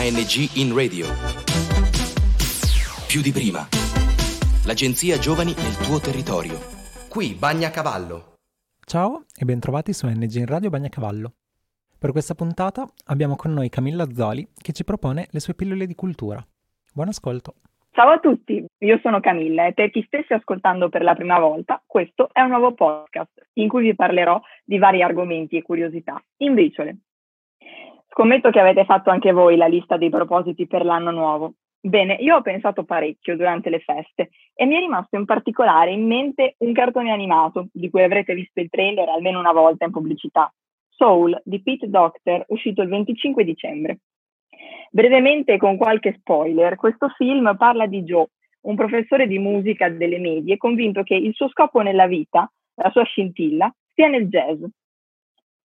ANG in radio. Più di prima. L'agenzia Giovani nel tuo territorio. Qui Bagnacavallo. Ciao e bentrovati su NG in Radio Bagnacavallo. Per questa puntata abbiamo con noi Camilla Zoli che ci propone le sue pillole di cultura. Buon ascolto. Ciao a tutti, io sono Camilla e per chi stesse ascoltando per la prima volta, questo è un nuovo podcast in cui vi parlerò di vari argomenti e curiosità in briciole. Scommetto che avete fatto anche voi la lista dei propositi per l'anno nuovo. Bene, io ho pensato parecchio durante le feste e mi è rimasto in particolare in mente un cartone animato di cui avrete visto il trailer almeno una volta in pubblicità, Soul di Pete Docter, uscito il 25 dicembre. Brevemente, con qualche spoiler, questo film parla di Joe, un professore di musica delle medie convinto che il suo scopo nella vita, la sua scintilla, sia nel jazz.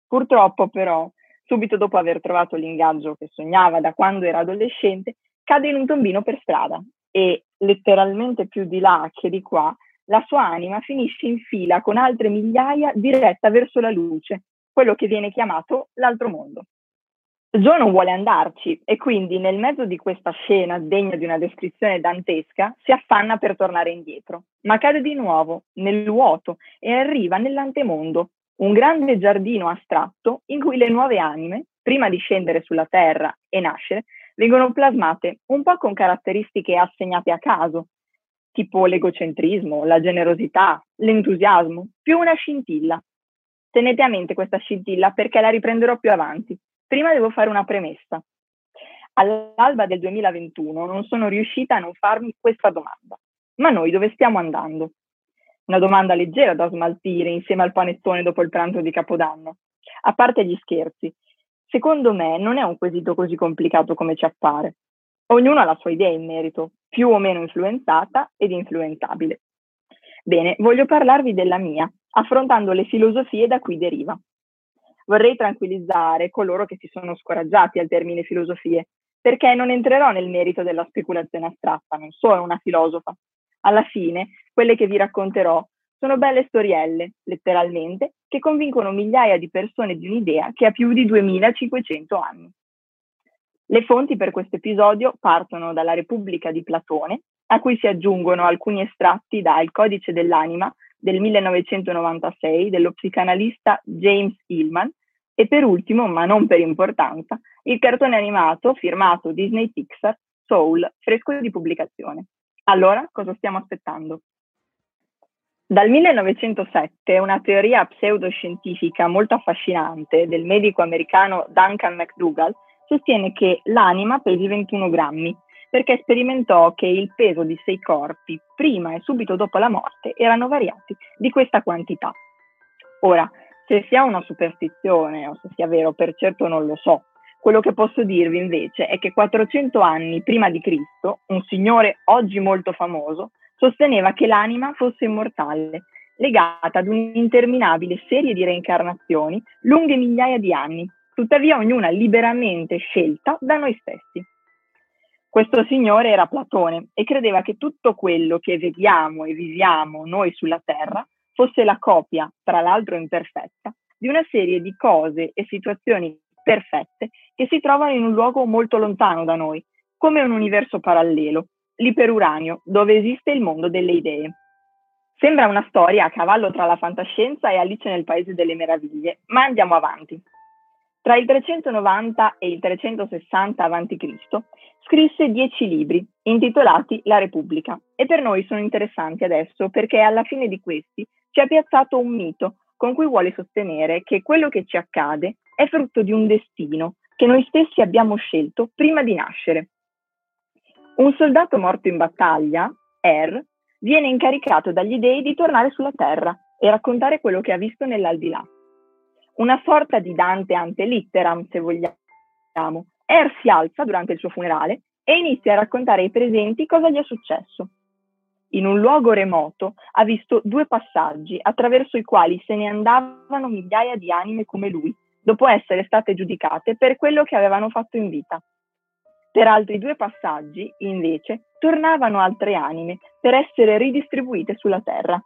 Purtroppo, però, subito dopo aver trovato l'ingaggio che sognava da quando era adolescente, cade in un tombino per strada e, letteralmente più di là che di qua, la sua anima finisce in fila con altre migliaia diretta verso la luce, quello che viene chiamato l'altro mondo. Joe non vuole andarci e quindi nel mezzo di questa scena degna di una descrizione dantesca si affanna per tornare indietro, ma cade di nuovo nel vuoto e arriva nell'antemondo, un grande giardino astratto in cui le nuove anime, prima di scendere sulla terra e nascere, vengono plasmate un po' con caratteristiche assegnate a caso, tipo l'egocentrismo, la generosità, l'entusiasmo, più una scintilla. Tenete a mente questa scintilla perché la riprenderò più avanti. Prima devo fare una premessa. All'alba del 2021 non sono riuscita a non farmi questa domanda. Ma noi dove stiamo andando? Una domanda leggera da smaltire insieme al panettone dopo il pranzo di Capodanno. A parte gli scherzi, secondo me non è un quesito così complicato come ci appare. Ognuno ha la sua idea in merito, più o meno influenzata ed influenzabile. Bene, voglio parlarvi della mia, affrontando le filosofie da cui deriva. Vorrei tranquillizzare coloro che si sono scoraggiati al termine filosofie, perché non entrerò nel merito della speculazione astratta, non sono una filosofa, alla fine, quelle che vi racconterò sono belle storielle, letteralmente, che convincono migliaia di persone di un'idea che ha più di 2500 anni. Le fonti per questo episodio partono dalla Repubblica di Platone, a cui si aggiungono alcuni estratti da Il codice dell'anima del 1996 dello psicanalista James Hillman e per ultimo, ma non per importanza, il cartone animato firmato Disney Pixar Soul, fresco di pubblicazione. Allora, cosa stiamo aspettando? Dal 1907 una teoria pseudoscientifica molto affascinante del medico americano Duncan McDougall sostiene che l'anima pesi 21 grammi, perché sperimentò che il peso di sei corpi, prima e subito dopo la morte, erano variati di questa quantità. Ora, se sia una superstizione o se sia vero, per certo non lo so, quello che posso dirvi invece è che 400 anni prima di Cristo, un signore oggi molto famoso sosteneva che l'anima fosse immortale, legata ad un'interminabile serie di reincarnazioni lunghe migliaia di anni, tuttavia ognuna liberamente scelta da noi stessi. Questo signore era Platone e credeva che tutto quello che vediamo e viviamo noi sulla Terra fosse la copia, tra l'altro imperfetta, di una serie di cose e situazioni perfette che si trovano in un luogo molto lontano da noi, come un universo parallelo, l'iperuranio, dove esiste il mondo delle idee. Sembra una storia a cavallo tra la fantascienza e Alice nel Paese delle Meraviglie, ma andiamo avanti. Tra il 390 e il 360 a.C. scrisse dieci libri intitolati La Repubblica e per noi sono interessanti adesso perché alla fine di questi ci ha piazzato un mito con cui vuole sostenere che quello che ci accade è frutto di un destino che noi stessi abbiamo scelto prima di nascere. Un soldato morto in battaglia, Er, viene incaricato dagli dei di tornare sulla Terra e raccontare quello che ha visto nell'aldilà. Una sorta di Dante ante litteram, se vogliamo. Er si alza durante il suo funerale e inizia a raccontare ai presenti cosa gli è successo. In un luogo remoto ha visto due passaggi attraverso i quali se ne andavano migliaia di anime come lui, dopo essere state giudicate per quello che avevano fatto in vita. Per altri due passaggi, invece, tornavano altre anime per essere ridistribuite sulla terra.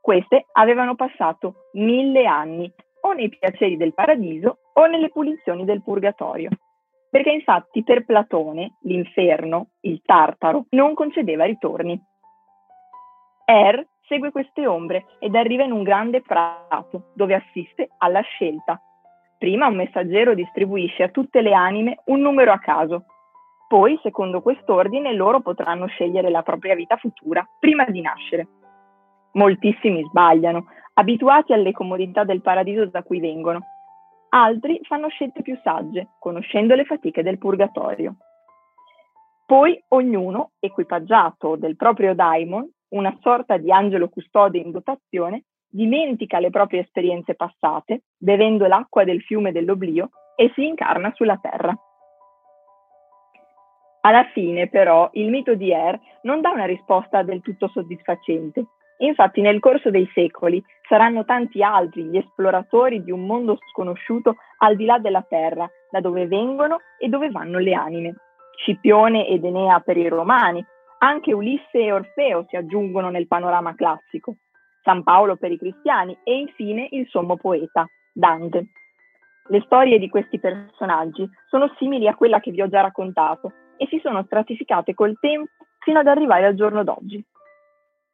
Queste avevano passato mille anni o nei piaceri del paradiso o nelle punizioni del purgatorio. perché infatti per Platone l'inferno, il tartaro, non concedeva ritorni. Er segue queste ombre ed arriva in un grande prato dove assiste alla scelta. Prima un messaggero distribuisce a tutte le anime un numero a caso. Poi, secondo quest'ordine, loro potranno scegliere la propria vita futura prima di nascere. Moltissimi sbagliano, abituati alle comodità del paradiso da cui vengono. Altri fanno scelte più sagge, conoscendo le fatiche del purgatorio. Poi ognuno, equipaggiato del proprio daimon, una sorta di angelo custode in dotazione, dimentica le proprie esperienze passate, bevendo l'acqua del fiume dell'oblio, e si incarna sulla terra. Alla fine, però, il mito di Er non dà una risposta del tutto soddisfacente. Infatti, nel corso dei secoli saranno tanti altri gli esploratori di un mondo sconosciuto al di là della terra, da dove vengono e dove vanno le anime. Scipione ed Enea per i romani, anche Ulisse e Orfeo si aggiungono nel panorama classico, San Paolo per i cristiani e infine il sommo poeta, Dante. Le storie di questi personaggi sono simili a quella che vi ho già raccontato e si sono stratificate col tempo fino ad arrivare al giorno d'oggi.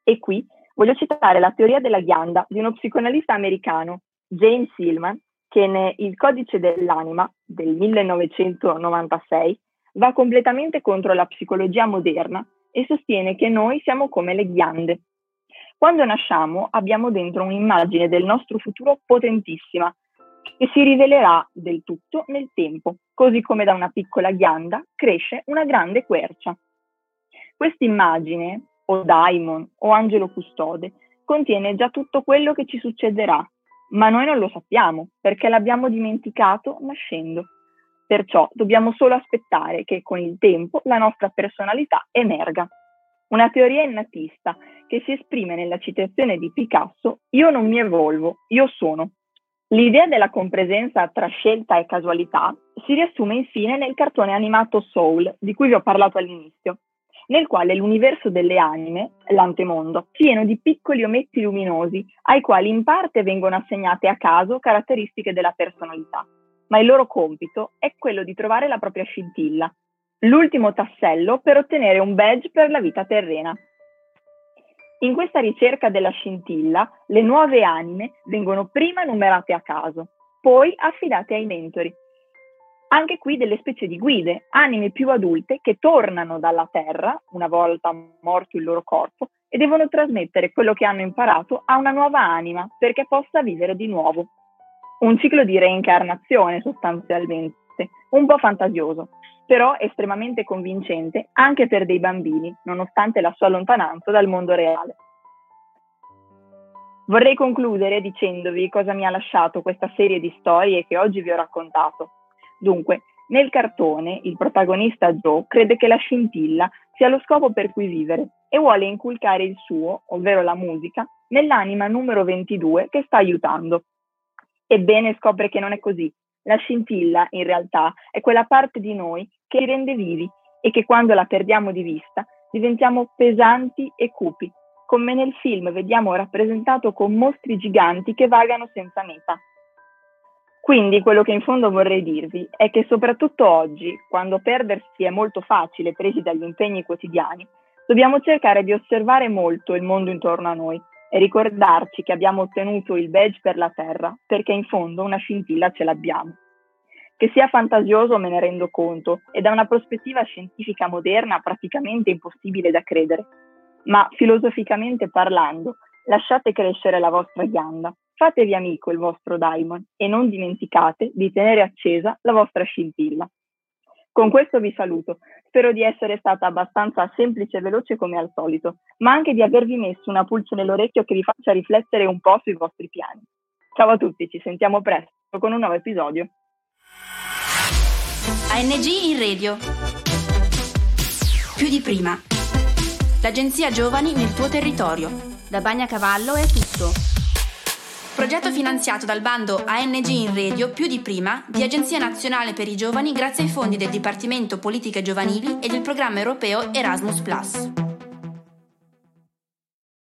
E qui voglio citare la teoria della ghianda di uno psicoanalista americano, James Hillman, che nel Codice dell'anima del 1996 va completamente contro la psicologia moderna e sostiene che noi siamo come le ghiande. Quando nasciamo abbiamo dentro un'immagine del nostro futuro potentissima, che si rivelerà del tutto nel tempo, così come da una piccola ghianda cresce una grande quercia. Questa immagine, o daimon, o angelo custode, contiene già tutto quello che ci succederà, ma noi non lo sappiamo perché l'abbiamo dimenticato nascendo. Perciò dobbiamo solo aspettare che con il tempo la nostra personalità emerga. Una teoria innatista che si esprime nella citazione di Picasso Io non mi evolvo, io sono. L'idea della compresenza tra scelta e casualità si riassume infine nel cartone animato Soul, di cui vi ho parlato all'inizio, nel quale l'universo delle anime, l'antemondo, pieno di piccoli ometti luminosi ai quali in parte vengono assegnate a caso caratteristiche della personalità ma il loro compito è quello di trovare la propria scintilla, l'ultimo tassello per ottenere un badge per la vita terrena. In questa ricerca della scintilla, le nuove anime vengono prima numerate a caso, poi affidate ai mentori. Anche qui delle specie di guide, anime più adulte che tornano dalla Terra, una volta morto il loro corpo, e devono trasmettere quello che hanno imparato a una nuova anima perché possa vivere di nuovo un ciclo di reincarnazione sostanzialmente, un po' fantasioso, però estremamente convincente anche per dei bambini, nonostante la sua lontananza dal mondo reale. Vorrei concludere dicendovi cosa mi ha lasciato questa serie di storie che oggi vi ho raccontato. Dunque, nel cartone il protagonista Joe crede che la scintilla sia lo scopo per cui vivere e vuole inculcare il suo, ovvero la musica, nell'anima numero 22 che sta aiutando. Ebbene scopre che non è così. La scintilla, in realtà, è quella parte di noi ci rende vivi e che quando la perdiamo di vista diventiamo pesanti e cupi, come nel film vediamo rappresentato con mostri giganti che vagano senza meta. Quindi quello che in fondo vorrei dirvi è che soprattutto oggi, quando perdersi è molto facile presi dagli impegni quotidiani, dobbiamo cercare di osservare molto il mondo intorno a noi e ricordarci che abbiamo ottenuto il badge per la Terra perché in fondo una scintilla ce l'abbiamo. Che sia fantasioso me ne rendo conto e da una prospettiva scientifica moderna praticamente impossibile da credere, ma filosoficamente parlando, lasciate crescere la vostra ghianda, fatevi amico il vostro daimon e non dimenticate di tenere accesa la vostra scintilla. Con questo vi saluto. Spero di essere stata abbastanza semplice e veloce come al solito, ma anche di avervi messo una pulce nell'orecchio che vi faccia riflettere un po' sui vostri piani. Ciao a tutti, ci sentiamo presto con un nuovo episodio. ANG in radio. Più di prima. L'agenzia Giovani nel tuo territorio. Da Bagnacavallo è tutto. Progetto finanziato dal bando ANG in Radio più di prima di Agenzia Nazionale per i Giovani grazie ai fondi del Dipartimento Politiche Giovanili e del programma europeo Erasmus ⁇